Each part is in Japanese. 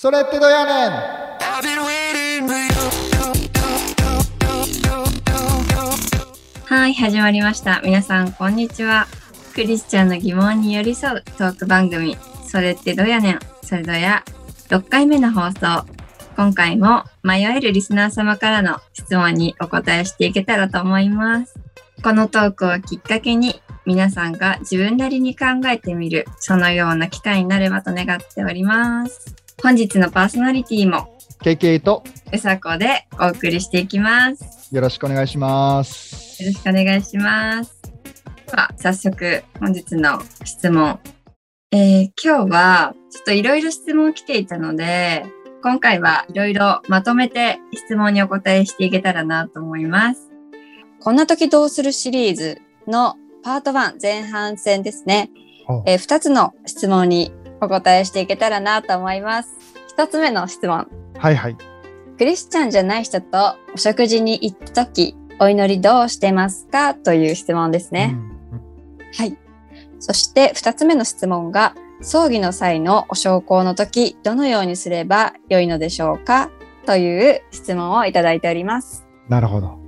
それってどうやねん？はい、始まりました。皆さん、こんにちは。クリスチャンの疑問に寄り添うトーク番組、それってどやねん、それどや、6回目の放送。今回も迷えるリスナー様からの質問にお答えしていけたらと思います。このトークをきっかけに、皆さんが自分なりに考えてみる、そのような機会になればと願っております。本日のパーソナリティも、KK とうさこでお送りしていきます。よろしくお願いします。よろしくお願いします。では、早速、本日の質問。えー今日は、ちょっといろいろ質問来ていたので、今回はいろいろまとめて質問にお答えしていけたらなと思います。こんな時どうするシリーズのパート1前半戦ですね。えー、2つの質問にお答えしていけたらなと思います。1つ目の質問。はいはい。クリスチャンじゃない人とお食事に行った時、お祈りどうしてますかという質問ですね。はい。そして2つ目の質問が、葬儀の際のお焼香の時、どのようにすれば良いのでしょうかという質問をいただいております。うんなるほど。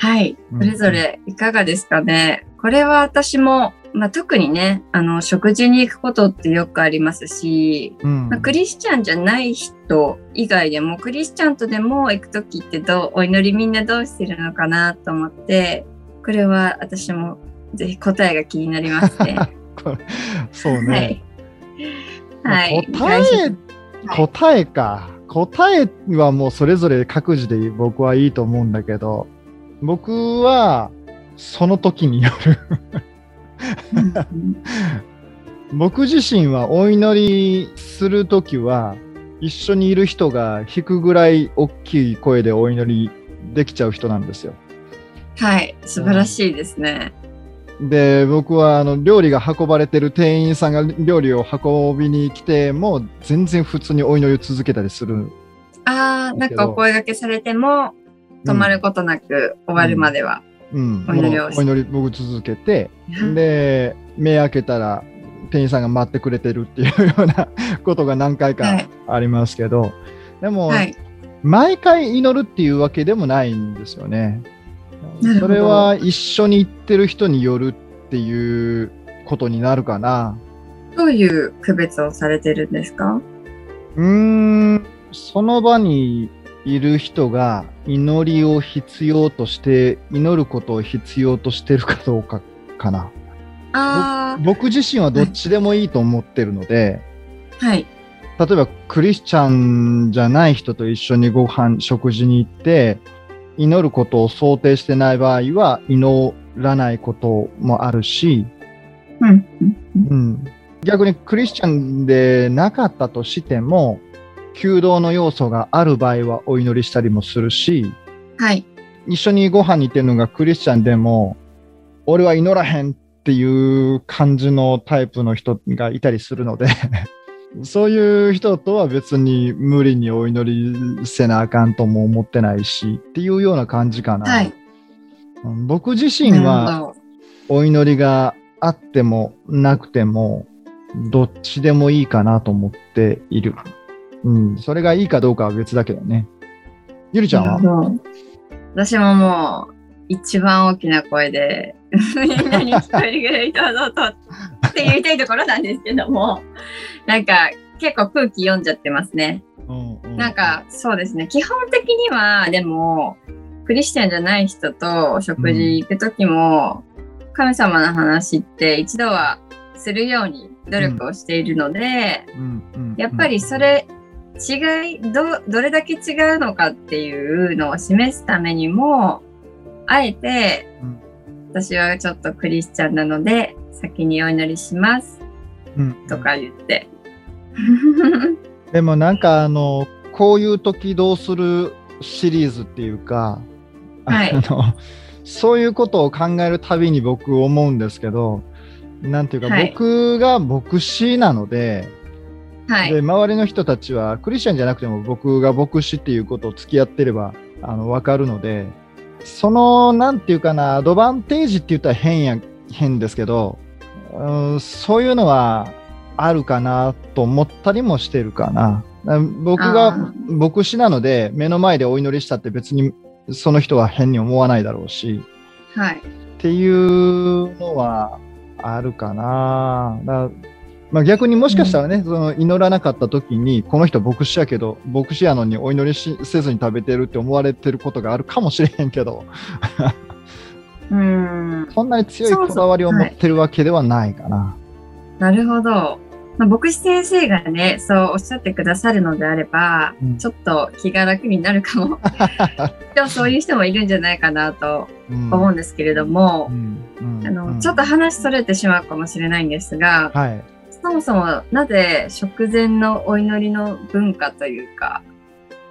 はい。うんそれぞれいかがですかね。これは私も、まあ、特にね、あの、食事に行くことってよくありますし、うんまあ、クリスチャンじゃない人以外でもクリスチャンとでも行く時ってどうお祈りみんなどうしてるのかなと思ってこれは私もぜひ答えが気になりますね。そうはね。い。はい。答え、はい答えか。答えはもうそれぞれ各自で僕はいいと思うんだけど、僕はその時による。僕自身はお祈りするときは、一緒にいる人が引くぐらい大きい声でお祈りできちゃう人なんですよ。はい。素晴らしいですね。で、僕はあの料理が運ばれてる店員さんが料理を運びに来ても、全然普通にお祈りを続けたりする。ああ、なんかお声掛けされても止まることなく終わるまでは。うん、お祈りお祈り僕続けて、で、目開けたら店員さんが待ってくれてるっていうような ことが何回かはいありますけど、でも、はい。毎回祈るっていうわけでもないんですよね。それは一緒に行ってる人によるっていうことになるかな。どういう区別をされてるんですか？うーん、その場にいる人が祈りを必要として、祈ることを必要としてるかどうかかな。あ僕自身はどっちでもいいと思ってるので、あ、はい。例えばクリスチャンじゃない人と一緒にご飯、食事に行って、祈ることを想定してない場合は祈らないこともあるし、うん。うんうん、逆にクリスチャンでなかったとしても、求道の要素がある場合はお祈りしたりもするし、はい。一緒にご飯に行ってるのがクリスチャンでも、俺は祈らへんっていう感じのタイプの人がいたりするので、そういう人とは別に無理にお祈りせなあかんとも思ってないし、っていうような感じかな。はい。うん僕自身なは。お祈りがあってもなくても、どっちでもいいかなと思っている。うん、それがいいかどうかは別だけどね。ゆりちゃんは？私ももう、一番大きな声で、みんなに聞こえるぐらい堂々とって言いたいところなんですけども、なんか結構空気読んじゃってますね。なんかそうですね、基本的にはでも、クリスチャンじゃない人とお食事行くときも、神様の話って一度はするように努力をしているので、うんうん。やっぱりそれ違いどどれだけ違うのかっていうのを示すためにもあえて、うん。私はちょっとクリスチャンなので先にお祈りしますうん。とか言って。でもなんかあのこういう時どうするシリーズっていうか、はい。あのそういうことを考えるたびに僕思うんですけどなんていうか、はい。僕が牧師なのではいで周りの人たちはクリスチャンじゃなくても僕が牧師っていうことを付き合ってればあの分かるのでそのなんていうかなアドバンテージって言ったら変や変ですけど、うん、そういうのはあるかなと思ったりもしてるかな。僕が牧師なので目の前でお祈りしたって別にその人は変に思わないだろうし、はい、っていうのはあるかな。だまあ、逆にもしかしたらね、うん、その祈らなかった時にこの人牧師やけど牧師やのにお祈りしせずに食べてるって思われてることがあるかもしれへんけど。うん。そんなに強いこだわりを持ってるわけではないかな。はい、なるほど。まあ、牧師先生がね、そうおっしゃってくださるのであれば、うん、ちょっと気が楽になるかも。でもそういう人もいるんじゃないかなと思うんですけれども、あの、ちょっと話それてしまうかもしれないんですが、はい、そもそもなぜ食前のお祈りの文化というか、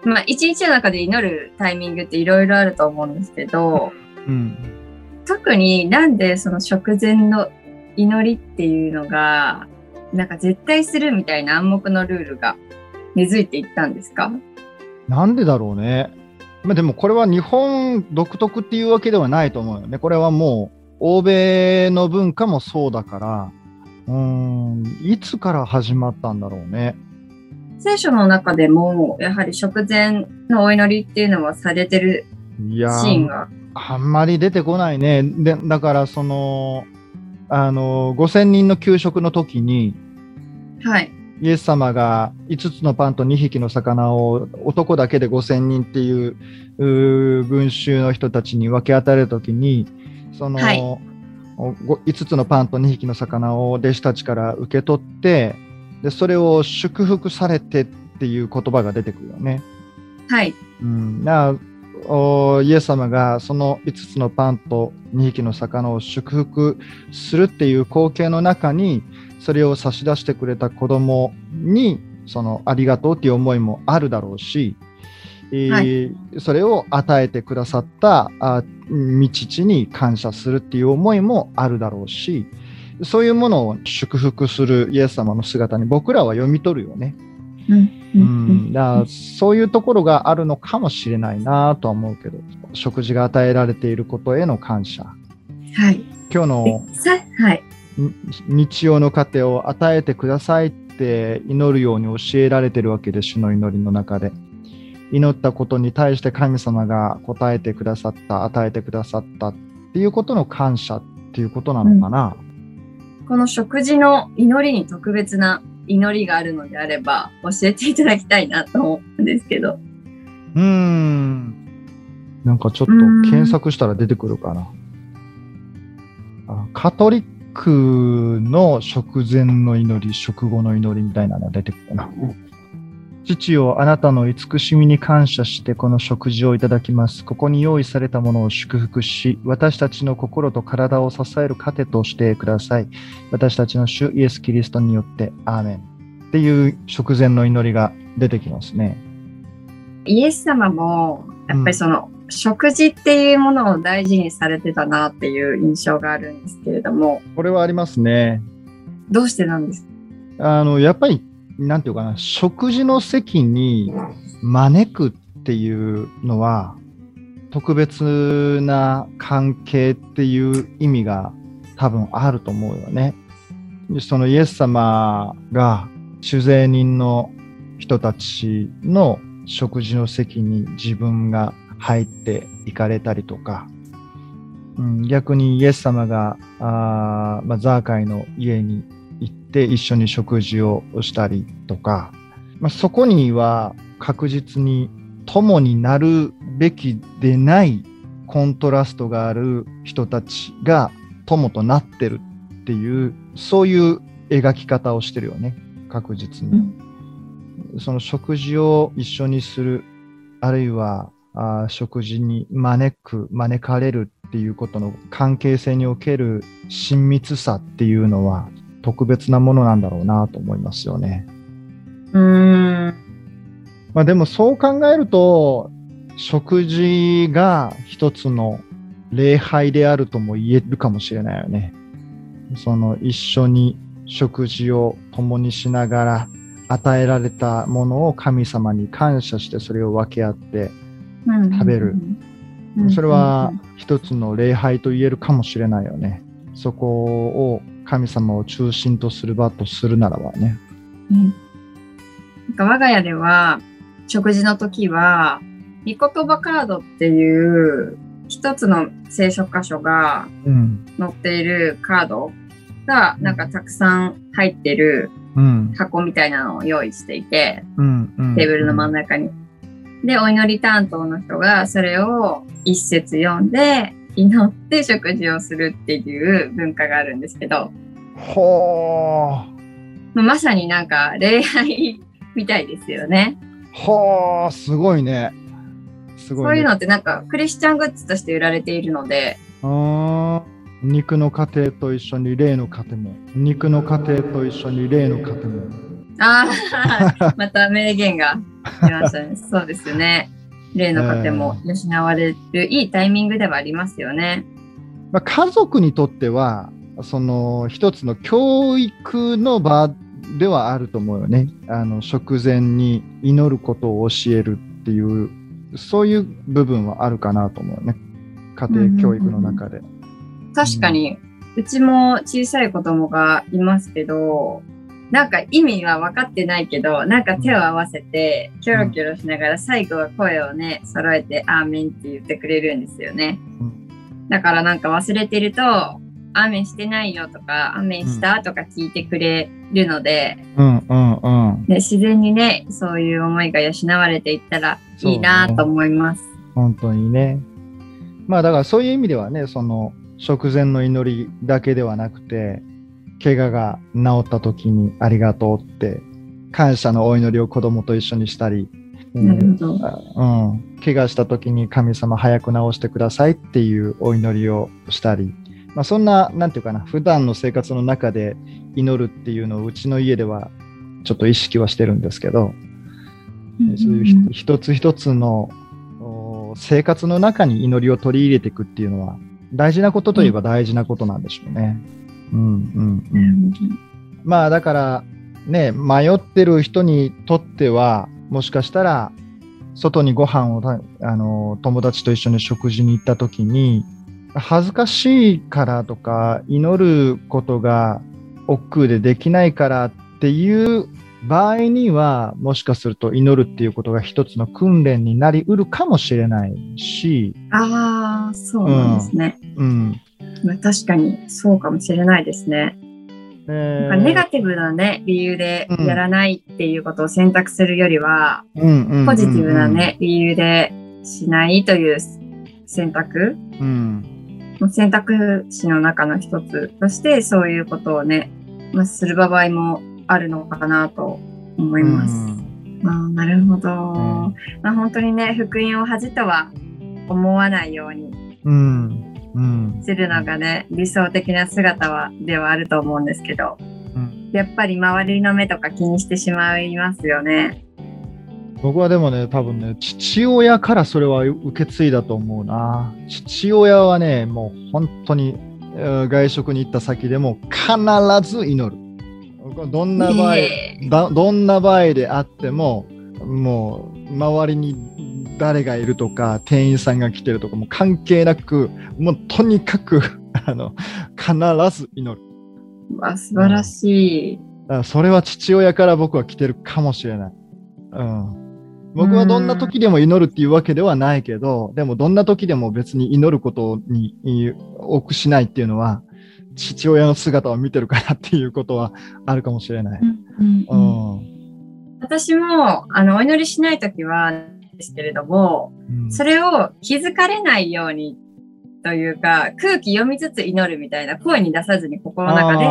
まあ一日の中で祈るタイミングっていろいろあると思うんですけど、うん、特になんでその食前の祈りっていうのがなんか絶対するみたいな暗黙のルールが根付いていったんですか？なんでだろうね。まあ、でもこれは日本独特っていうわけではないと思うよね。これはもう欧米の文化もそうだから、うん、いつから始まったんだろうね。聖書の中でも、やはり食前のお祈りっていうのはされてるシーンが。あんまり出てこないね。でだから、その、あの5000人の給食の時に、はい、イエス様が5つのパンと2匹の魚を男だけで5000人っていう群衆の人たちに分け与える時にその、はい、5つのパンと2匹の魚を弟子たちから受け取ってでそれを祝福されてっていう言葉が出てくるよね。はい、うん、なイエス様がその5つのパンと2匹の魚を祝福するっていう光景の中にそれを差し出してくれた子供にそのありがとうっていう思いもあるだろうし、はい、それを与えてくださったあ道父に感謝するっていう思いもあるだろうしそういうものを祝福するイエス様の姿に僕らは読み取るよね。うん、だそういうところがあるのかもしれないなとは思うけど食事が与えられていることへの感謝、はい、今日の、はい、日曜の糧を与えてくださいって祈るように教えられてるわけで主の祈りの中で祈ったことに対して神様が答えてくださった与えてくださったっていうことの感謝っていうことなのかな、うん、この食事の祈りに特別な祈りがあるのであれば教えていただきたいなと思うんですけど。うーん。なんかちょっと検索したら出てくるかな？カトリックの食前の祈り、食後の祈りみたいなの出てくるな？父よ、あなたの慈しみに感謝してこの食事をいただきます。ここに用意されたものを祝福し、私たちの心と体を支える糧としてください。私たちの主イエス・キリストによって、アーメン。っていう食前の祈りが出てきますね。イエス様も、やっぱりその、うん、食事っていうものを大事にされてたなっていう印象があるんですけれども。これはありますね。どうしてなんですか？あの、やっぱりなんていうかな、食事の席に招くっていうのは、特別な関係っていう意味が多分あると思うよね。そのイエス様が酒税人の人たちの食事の席に自分が入っていかれたりとか、うん、逆にイエス様があ、まあ、ザーカイの家に行って一緒に食事をしたりとか、まあ、そこには確実に友になるべきでないコントラストがある人たちが友となってるっていうそういう描き方をしてるよね。確実に、うん、その食事を一緒にするあるいはあ食事に招く招かれるっていうことの関係性における親密さっていうのは特別なものなんだろうなと思いますよね。うん。まあでもそう考えると、食事が一つの礼拝であるとも言えるかもしれないよね。その一緒に食事を共にしながら与えられたものを神様に感謝してそれを分け合って食べる。それは一つの礼拝と言えるかもしれないよね。そこを神様を中心とする場とするならばね。うん、か我が家では、食事の時は、御言葉カードっていう一つの聖書箇所がうん。載っているカードがなんかたくさん入ってるうん。箱みたいなのを用意していて、テーブルの真ん中に。で、お祈り担当の人がそれを一節読んで、祈って食事をするっていう文化があるんですけど、ほー。まあまさになんか礼拝 みたいですよね。ほー、すごいね。すごい、ね。そういうのってなんかクリスチャングッズとして売られているので、あー肉の家庭と一緒に霊の家庭も。肉の家庭と一緒に霊の家庭も。ああ、また名言が出ましたね。そうですよね。例の家庭も養われるいいタイミングではありますよね。まあ、家族にとっては、その一つの教育の場ではあると思うよね。あの食前に祈ることを教えるっていう、そういう部分はあるかなと思うよね。家庭教育の中で。確かに、うちも小さい子供がいますけど、なんか意味は分かってないけど、なんか手を合わせて、キョロキョロしながら最後は声をね、揃えて、アーメンって言ってくれるんですよね。だからなんか忘れてると、アーメンしてないよとか、アーメンしたとか聞いてくれるので。で自然にね、そういう思いが養われていったらいいなと思います。本当にね。まあだからそういう意味ではね、その食前の祈りだけではなくて、怪我が治った時にありがとうって、感謝のお祈りを子供と一緒にしたり、うん。うん怪我した時に神様早く治してくださいっていうお祈りをしたり、まあ、そんな、なんていうかな、普段の生活の中で祈るっていうのをうちの家ではちょっと意識はしてるんですけど、そういうひ一つ一つのお生活の中に祈りを取り入れていくっていうのは大事なことといえば大事なことなんでしょうね。うんうんう、うん。まあだからね迷ってる人にとってはもしかしたら外にご飯をあの友達と一緒に食事に行った時に恥ずかしいからとか祈ることが億劫でできないからっていう場合にはもしかすると祈るっていうことが一つの訓練になりうるかもしれないし、ああ、そうなんですね。うん。まあ、確かにそうかもしれないですね。えなんかネガティブなね、理由でやらないっていうことを選択するよりは、ポジティブな、ね、理由でしないという選択？うん。もう選択肢の中の一つとしてそういうことをね、まあ、する場合もあるのかなと思います。ああなるほど、まあ、本当にね福音を恥とは思わないようにするのがね理想的な姿はではあると思うんですけどうんやっぱり周りの目とか気にしてしまいますよね。僕はでもね、多分ね、父親からそれは受け継いだと思うな。父親はね、もう本当にえー外食に行った先でも必ず祈る。どんな場合、どんな場合であっても、もう周りに誰がいるとか、店員さんが来てるとか、もう関係なく、もうとにかく あの必ず祈る。わ素晴らしい。だからそれは父親から僕は来てるかもしれない。うん。僕はどんな時でも祈るっていうわけではないけど、でもどんな時でも別に祈ることにい多くしないっていうのは、父親の姿を見てるからっていうことはあるかもしれない。私もあのお祈りしないときはですけれども、うん。それを気づかれないようにというか、空気読みつつ祈るみたいな声に出さずに心の中で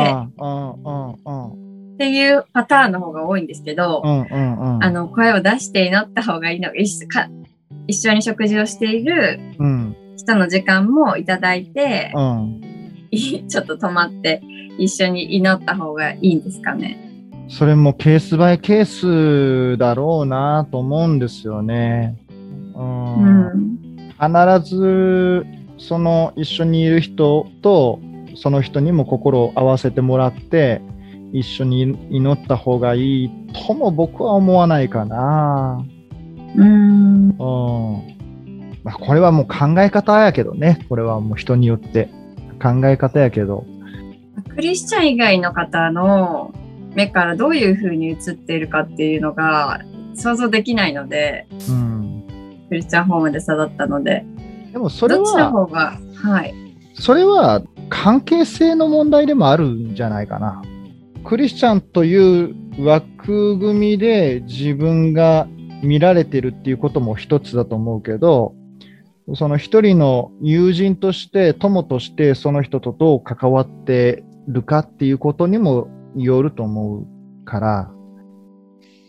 っていうパターンの方が多いんですけど、あの声を出して祈った方がいいのが一緒か一緒に食事をしているうん。人の時間もいただいて、うん。い ちょっと止まって一緒に祈った方がいいんですかね。それもケースバイケースだろうなと思うんですよね。うんうん。必ずその一緒にいる人とその人にも心を合わせてもらって一緒に祈った方がいいとも僕は思わないかな。うん。うんまあ、これはもう考え方やけどね。これはもう人によって考え方やけど。クリスチャン以外の方の目からどういうふうに映っているかっていうのが想像できないので、うん、クリスチャンホームで育ったので。でもそれは、どっちの方が、はい。それは関係性の問題でもあるんじゃないかな。クリスチャンという枠組みで自分が見られてるっていうことも一つだと思うけど、その一人の友人として、友としてその人とどう関わってるかっていうことにもよると思うから。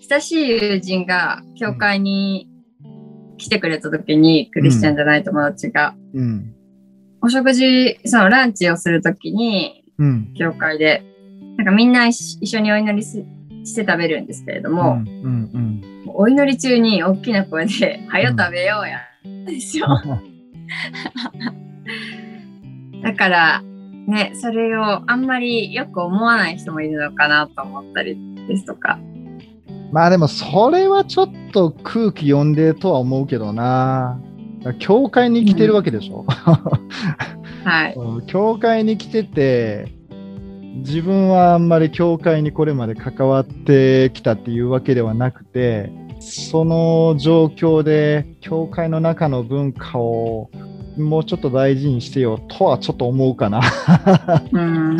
親しい友人が教会に来てくれた時に、クリスチャンじゃない友達が、うん、お食事、そのランチをするときに、教会で、なんかみんな一緒にお祈りして食べるんですけれども、うんうんうん、お祈り中に大きな声で、はよ食べようや、ですよ。だから、ね、それをあんまりよく思わない人もいるのかなと思ったりですとか。まあでもそれはちょっと空気読んでとは思うけどな。教会に来てるわけでしょ。はい。教会に来てて、自分はあんまり教会にこれまで関わってきたっていうわけではなくて、その状況で教会の中の文化をもうちょっと大事にしてよとはちょっと思うかな。うん、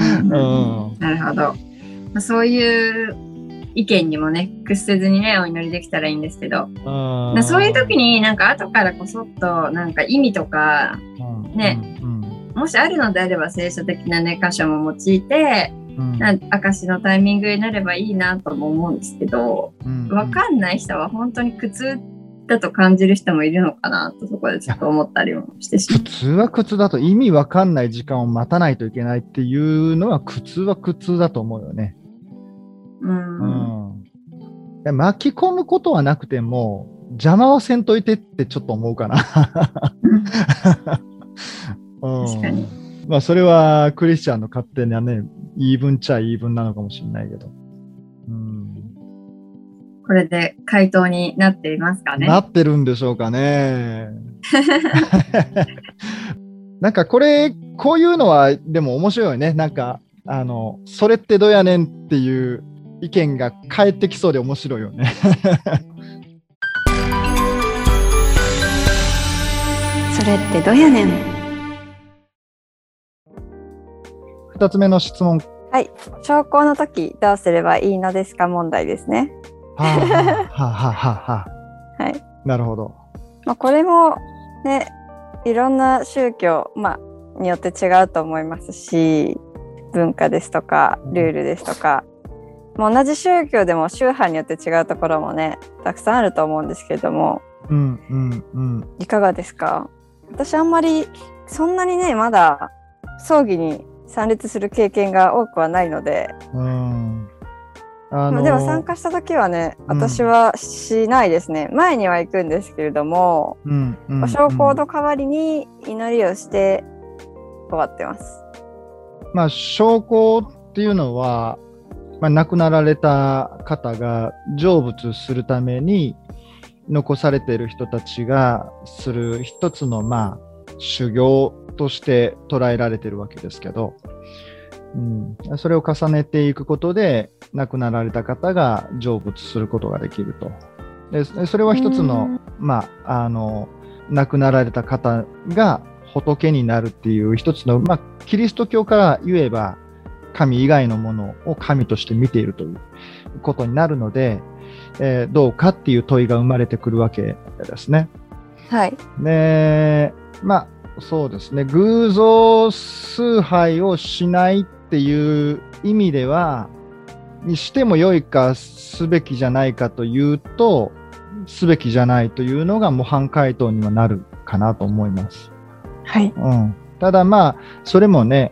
なるほど。そういう意見にもね、屈せずにね、お祈りできたらいいんですけど、そういう時になんか後からこそっとなんか意味とか、ね、もしあるのであれば聖書的なね、箇所も用いて、うん、証のタイミングになればいいなとも思うんですけど、わ、かんない人は本当に苦痛だと感じる人もいるのかなとそこでちょっと思ったりもしてしまう。苦痛は苦痛だと意味わかんない時間を待たないといけないっていうのは苦痛は苦痛だと思うよね。うん。うん、巻き込むことはなくても、邪魔はせんといてってちょっと思うかな。うん、確かに。まあ、それはクリスチャンの勝手なね、言い分っちゃ言い分なのかもしれないけど。うん、これで回答になっていますかね？なってるんでしょうかね。なんかこれ、こういうのはでも面白いよね。なんか、あの、それってどうやねんっていう意見が返ってきそうで面白いよね。それってどうやねん？二つ目の質問。はい。証拠の時どうすればいいのですか？問題ですね。はあ、はあ、ははは はい。なるほど。まあ、これもね、いろんな宗教、まあ、によって違うと思いますし、文化ですとか、ルールですとか、もう同じ宗教でも宗派によって違うところもねたくさんあると思うんですけれども、うんうんうん、いかがですか？私あんまりそんなにねまだ葬儀に参列する経験が多くはないので、うん。あのー、でも参加した時はね私はしないですね、うん、前には行くんですけれども、うんうんうん、証拠の代わりに祈りをして終わってます。まあ証拠っていうのはまあ、亡くなられた方が成仏するために残されている人たちがする一つのまあ修行として捉えられているわけですけど、うん、それを重ねていくことで亡くなられた方が成仏することができると。でそれは一つの,、まあ、あの亡くなられた方が仏になるっていう一つの、まあ、キリスト教から言えば神以外のものを神として見ているということになるので、えー、どうかっていう問いが生まれてくるわけですね。はい。で、まあ、そうですね。偶像崇拝をしないっていう意味では、にしても良いかすべきじゃないかというと、すべきじゃないというのが模範回答にはなるかなと思います。はい。うん。ただまあ、それもね、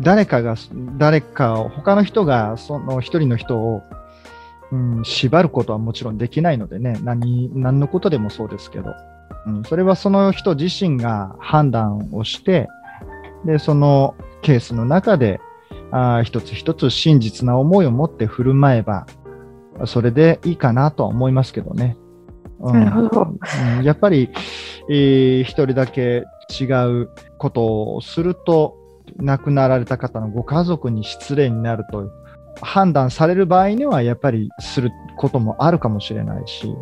誰かが、誰かを、他の人がその一人の人を、うん、縛ることはもちろんできないのでね、何、何のことでもそうですけど、うん、それはその人自身が判断をして、で、そのケースの中で、あ一つ一つ真実な思いを持って振る舞えば、それでいいかなとは思いますけどね。うん、なるほど。うん、やっぱり、えー、一人だけ違うことをすると、亡くなられた方のご家族に失礼になると判断される場合にはやっぱりすることもあるかもしれないし、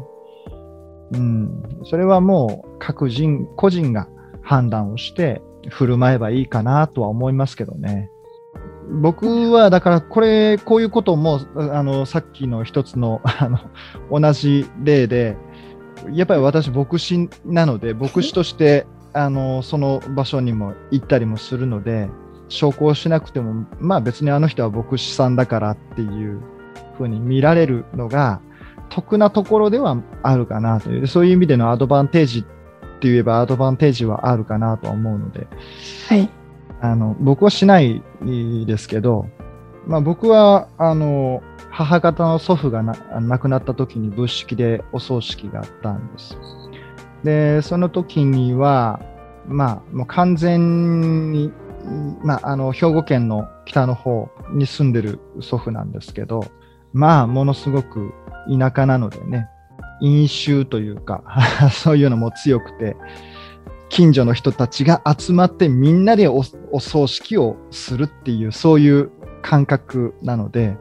うん、それはもう各人、個人が判断をして振る舞えばいいかなとは思いますけどね。僕はだからこれ、こういうこともあのさっきの一つの あの同じ例で、やっぱり私、牧師なので、牧師としてあのその場所にも行ったりもするので、証拠をしなくても、まあ別にあの人は牧師さんだからっていうふうに見られるのが得なところではあるかなという、そういう意味でのアドバンテージって言えばアドバンテージはあるかなとは思うので、はい、あの僕はしないですけど、まあ、僕はあの母方の祖父が亡くなった時に仏式でお葬式があったんです。で、その時には、まあ、もう完全にまあ、あの兵庫県の北の方に住んでる祖父なんですけど、まあ、ものすごく田舎なのでね、飲酒というか そういうのも強くて、近所の人たちが集まってみんなでお葬式をするっていう、そういう感覚なので、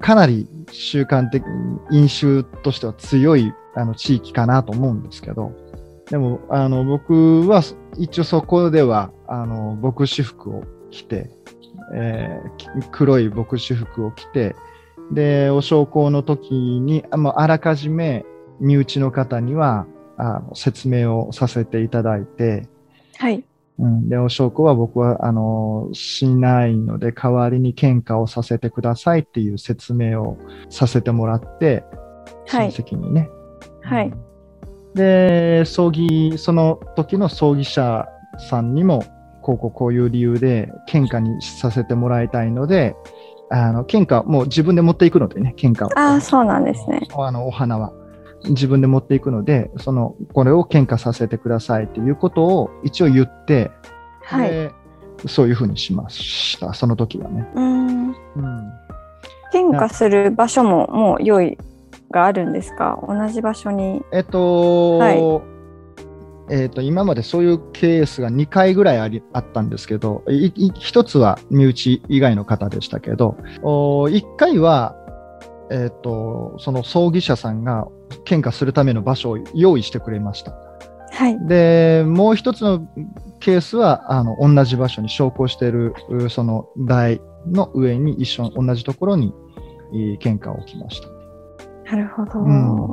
かなり習慣的に飲酒としては強いあの地域かなと思うんですけど、でも、あの、僕は一応そこでは、あの、牧師服を着て、えー、黒い牧師服を着て、で、お焼香の時に、ああらかじめ身内の方にはあの説明をさせていただいて、はい。うん、で、お証拠は僕は、あの、しないので、代わりに献花をさせてくださいっていう説明をさせてもらって、親戚にね。はい。で、葬儀、その時の葬儀者さんにも、こうこうこういう理由で献花にさせてもらいたいので、あの献花、もう自分で持っていくのでね、献花を。ああ、そうなんですね。あのお花は。自分で持っていくので、その、これを献花させてくださいっていうことを一応言って、はい。そういうふうにしました、その時はね。うん。うん。献花する場所ももう用意があるんですか？同じ場所に。えっと、はい、えっと、今までそういうケースが2回ぐらいありあったんですけど、1つは身内以外の方でしたけど、1回は、えっと、その葬儀社さんが献花するための場所を用意してくれました。はい、でもう一つのケースはあの同じ場所に昇降しているその台の上に一緒同じところに献花を置きました。なるほど、うん、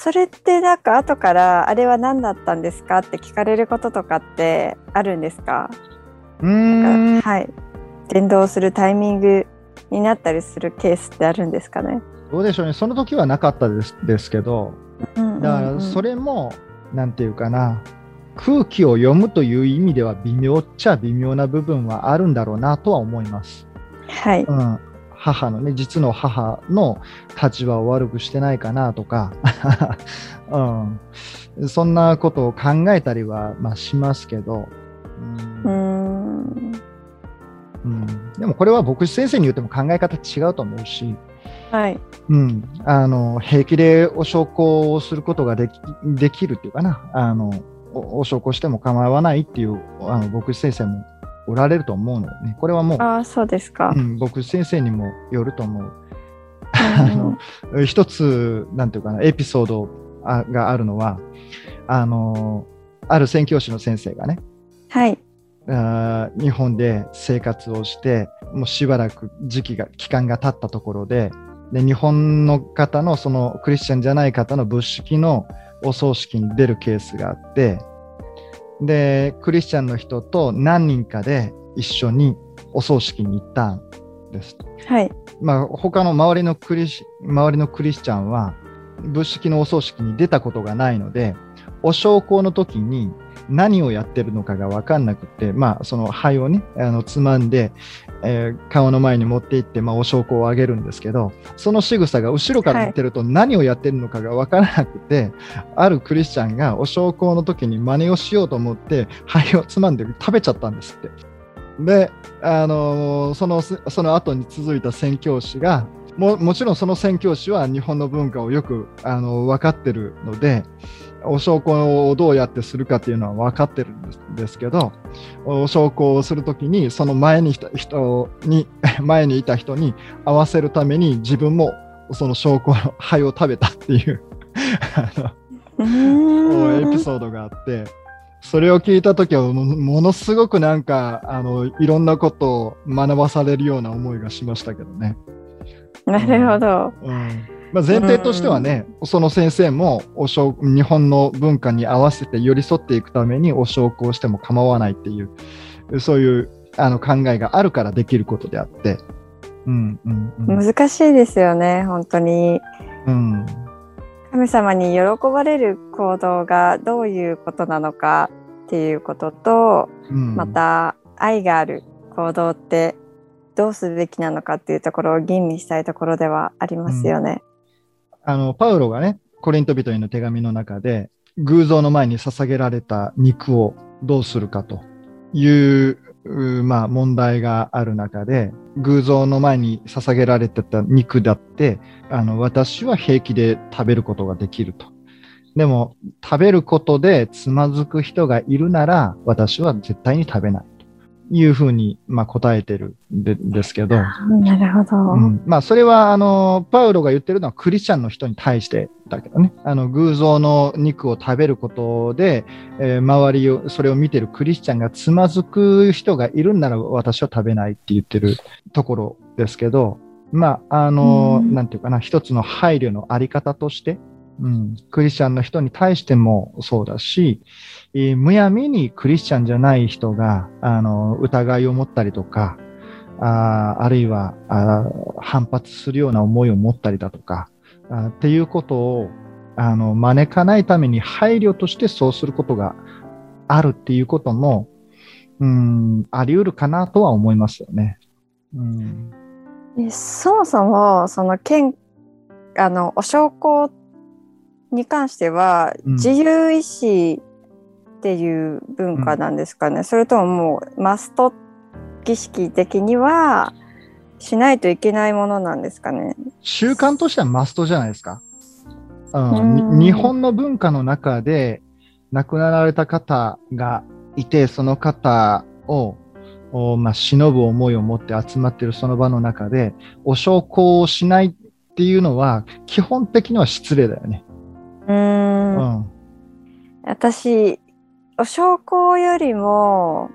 それってなんか後からあれは何だったんですかって聞かれることとかってあるんですか？うん。はい。伝道するタイミングになったりするケースってあるんですかね？どうでしょうね、その時はなかったですですけど、だからそれも、なんていうかな、空気を読むという意味では微妙っちゃ微妙な部分はあるんだろうなとは思います。はい。うん、母のね、実の母の立場を悪くしてないかなとか、うん、そんなことを考えたりは、まあ、しますけど、うん、うん、でもこれは牧師先生に言っても考え方違うと思うし、はい。うん、あの平気でお証拠をすることができできるっていうかな。あのお証拠しても構わないっていうあの牧師先生もおられると思うのでね。これはもうあそうですか、うん、牧師先生にもよると思う。あの一つなんていうかなエピソードがあるのはあのある宣教師の先生がね、はい、あ日本で生活をしてもうしばらく時期が期間が経ったところでで日本の方のそのクリスチャンじゃない方の仏式のお葬式に出るケースがあってでクリスチャンの人と何人かで一緒にお葬式に行ったんです。はいまあ、他の周りのクリ周りのクリスチャンは仏式のお葬式に出たことがないのでお焼香の時に何をやってるのかが分かんなくて、まあ、その灰をね、あのつまんで、えー、顔の前に持って行って、まあ、お証拠をあげるんですけど、その仕草が後ろから見てると何をやってるのかが分からなくて、はい、あるクリスチャンがお焼香の時に真似をしようと思って、灰をつまんで食べちゃったんですって。で、あのー、そのその後に続いた宣教師がももちろんその宣教師は日本の文化をよくあの分かってるのでお証拠をどうやってするかっていうのは分かってるんですですけど、お証拠をするときに、その前にいた人に、前にいた人に合わせるために、自分もその証拠の灰を食べたっていうあのエピソードがあって、それを聞いたときはも、ものすごくなんか、あの、いろんなことを学ばされるような思いがしましたけどね。なるほど。うんまあ、前提としてはね、その先生もお証日本の文化に合わせて寄り添っていくためにお証拠をしても構わないっていう、そういうあの考えがあるからできることであって。うんうんうん、難しいですよね、本当に。うん、神様に喜ばれる行動がどういうことなのかっていうことと、うん、また愛がある行動ってどうすべきなのかっていうところを吟味したいところではありますよね。あの、パウロがね、コリント人への手紙の中で、偶像の前に捧げられた肉をどうするかという、まあ、問題がある中で、偶像の前に捧げられてた肉だって、あの、私は平気で食べることができると。でも、食べることでつまずく人がいるなら、私は絶対に食べない。いうふうに、まあ、答えてるんでですけど。なるほど。うん、まあ、それは、あの、パウロが言ってるのはクリスチャンの人に対してだけどね。あの、偶像の肉を食べることで、えー、周りを、それを見てるクリスチャンがつまずく人がいるんなら私は食べないって言ってるところですけど、まあ、あの、うん、なんていうかな、一つの配慮のあり方として、うん、クリスチャンの人に対してもそうだし、えー、むやみにクリスチャンじゃない人が、あの、疑いを持ったりとか、ああるいはあ反発するような思いを持ったりだとか、あっていうことを、あの、招かないために配慮としてそうすることがあるっていうことも、うん、あり得るかなとは思いますよね。うん、そもそも、その県、あの、お証拠に関しては、自由意志っていう文化なんですかね、うん、それとももうマスト儀式的にはしないといけないものなんですかね習慣としてはマストじゃないですか。うん、日本の文化の中で亡くなられた方がいて、その方を、まあ、忍ぶ思いを持って集まっているその場の中で、お証拠をしないっていうのは、基本的には失礼だよね。うん。うん、私、お証拠よりも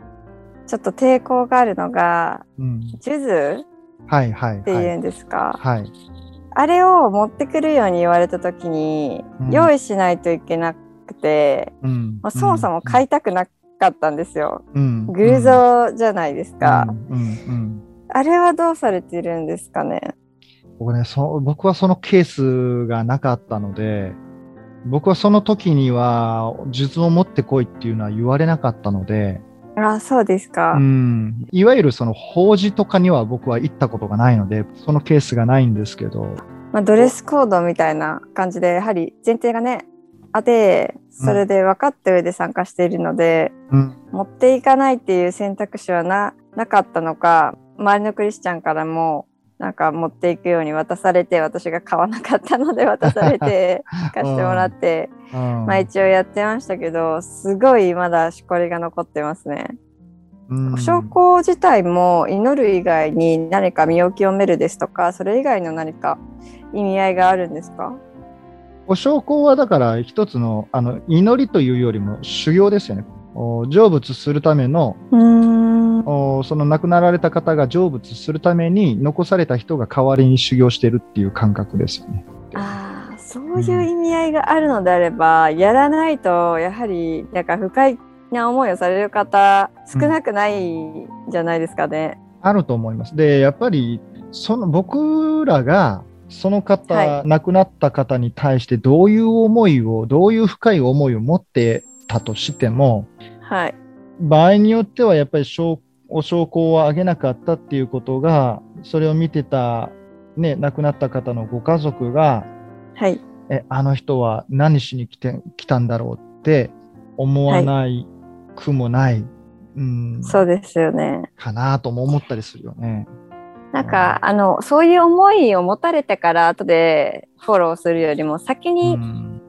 ちょっと抵抗があるのが、うん、はいはいっていうんですか、はい、あれを持ってくるように言われた時に、うん、用意しないといけなくて、うん、まあ、そもそも買いたくなかったんですよ、うん、偶像じゃないですか、あれはどうされてるんですかね？僕ねそ僕はそのケースがなかったので僕はその時には、術を持ってこいっていうのは言われなかったので、あそうですか。うん。いわゆるその法事とかには僕は行ったことがないので、そのケースがないんですけど。まあ、ドレスコードみたいな感じで、やはり前提がね、あって、それで分かった上で参加しているので、うん、持っていかないっていう選択肢はななかったのか、周りのクリスチャンからも、なんか持っていくように渡されて私が買わなかったので渡されて 貸してもらって、うん、まあ一応やってましたけどすごいまだしこりが残ってますね。お証拠自体も祈る以外に何か身を清めるですとかそれ以外の何か意味合いがあるんですか？お証拠はだから一つのあの祈りというよりも修行ですよね。成仏するためのその亡くなられた方が成仏するために残された人が代わりに修行してるっていう感覚ですよね。ああそういう意味合いがあるのであれば、うん、やらないとやはりなんか不快な思いをされる方少なくないんじゃないですかね。うん、あると思います。でやっぱりその僕らがその方、はい、亡くなった方に対してどういう思いをどういう深い思いを持ってたとしても、はい、場合によってはやっぱりお証拠をあげなかったっていうことがそれを見てた、ね、亡くなった方のご家族が、はい、えあの人は何しに来て来たんだろうって思わないくもない、はい、うん、そうですよね。かなとも思ったりするよね。なんか、あのそういう思いを持たれてから後でフォローするよりも先に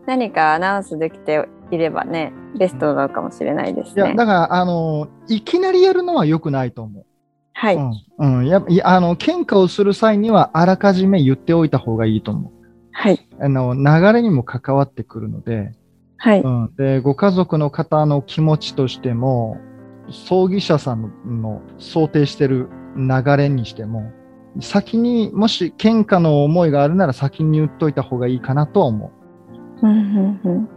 何かアナウンスできていればね、ベストなのかもしれないですね。いや、だから、あの、いきなりやるのは良くないと思う。はい。うん。うん。やいやあの、喧嘩をする際には、あらかじめ言っておいた方がいいと思う。はい。あの、流れにも関わってくるので、はい。うん。で、ご家族の方の気持ちとしても、葬儀社さんの想定してる流れにしても、先に、もし喧嘩の思いがあるなら先に言っといた方がいいかなとは思うんうんうんう。うん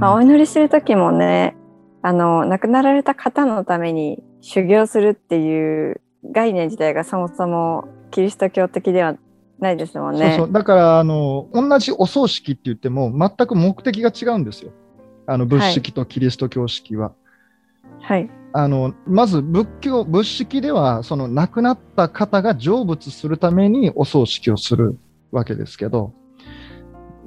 まあ、お祈りする時もね、あの、亡くなられた方のために修行するっていう概念自体がそもそもキリスト教的ではないですもんね。そうそう。だから、あの、同じお葬式って言っても、全く目的が違うんですよ。あの、仏式とキリスト教式は。はい。あの、まず仏教、仏式では、その亡くなった方が成仏するためにお葬式をするわけですけど、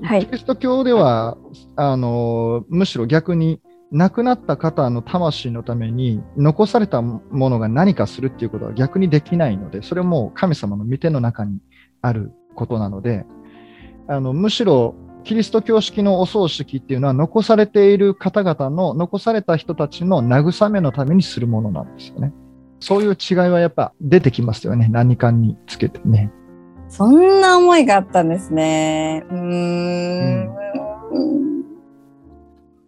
はいキリスト教では、あの、むしろ逆に亡くなった方の魂のために残されたものが何かするっていうことは逆にできないので、それも神様の御手の中にあることなので、あの、むしろキリスト教式のお葬式っていうのは残されている方々の、残された人たちの慰めのためにするものなんですよね。そういう違いはやっぱ出てきますよね。何かにつけてね。そんな思いがあったんですね。うーん。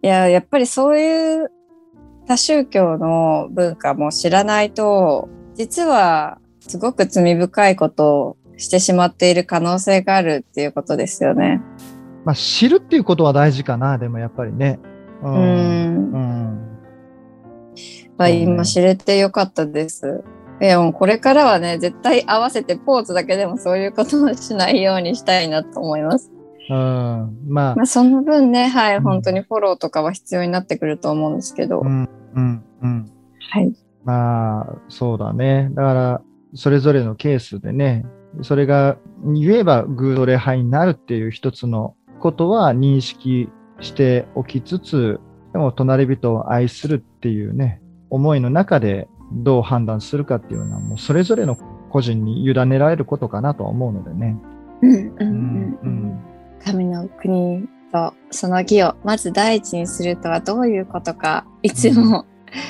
いや、やっぱりそういう多宗教の文化も知らないと、実はすごく罪深いことをしてしまっている可能性があるっていうことですよね。まあ知るっていうことは大事かな、でもやっぱりね。ううん。うん。まあ、今知れてよかったです。いや、もうこれからはね、絶対合わせてポーズだけでもそういうことをしないようにしたいなと思います。うん。まあま、あ、その分ね、はい、うん本当にフォローとかは必要になってくると思うんですけど。うん、うん、うん。はい。まあ、そうだね。だから、それぞれのケースでね、それが言えばグード礼拝になるっていう一つのことは認識しておきつつ、でも隣人を愛するっていうね、思いの中でどう判断するかっていうのはもうそれぞれの個人に委ねられることかなとは思うのでね。うんうんうんうん神の国とその義をまず第一にするとはどういうことか、いつも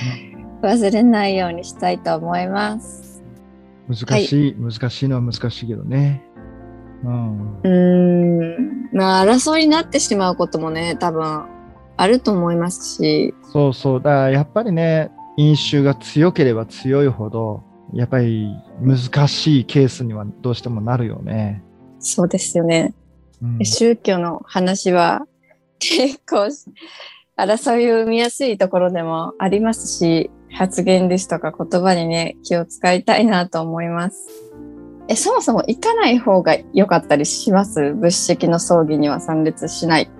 忘れないようにしたいと思います。難しい、難しいのは難しいけどね。うん。うーん。まあ、争いになってしまうこともね、多分あると思いますし、そうそう。だからやっぱりね、飲酒が強ければ強いほど、やっぱり難しいケースにはどうしてもなるよね。そうですよね。うん、宗教の話は 結構争いを生みやすいところでもありますし、発言ですとか言葉にね、気を使いたいなと思います。え、そもそも行かない方が良かったりします？仏式の葬儀には参列しない。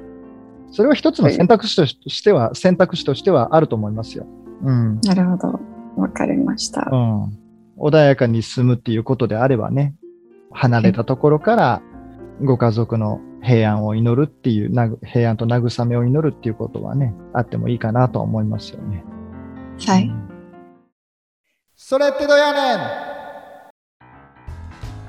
それは一つの選択肢としては、選択肢としてはあると思いますよ。うん。なるほど。わかりましたう。ん。穏やかに進むっていうことであればね、離れたところからご家族の平安を祈るっていう、なぐ平安と慰めを祈るっていうことはね、あってもいいかなとは思いますよね。はい。うんそれってどうやねん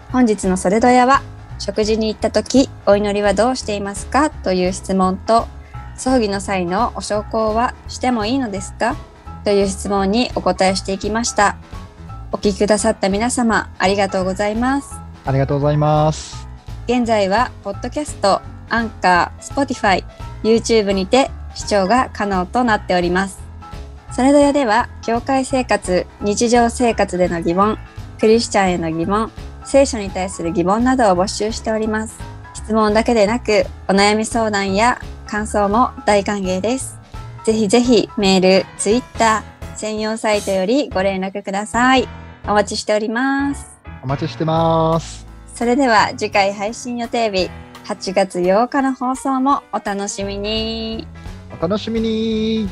本日のそれどやは食事に行った時お祈りはどうしていますか？という質問と葬儀の際のお焼香はしてもいいのですか？という質問にお答えしていきましたお聞きくださった皆様ありがとうございますありがとうございます。現在はポッドキャストアンカー、 Spotify YouTube にて視聴が可能となっておりますそれどやでは教会生活日常生活での疑問クリスチャンへの疑問聖書に対する疑問などを募集しております。質問だけでなく、お悩み相談や感想も大歓迎です。ぜひぜひメール、ツイッター、専用サイトよりご連絡ください。お待ちしております。お待ちしてます。それでは次回配信予定日、8月8日の放送もお楽しみに。お楽しみに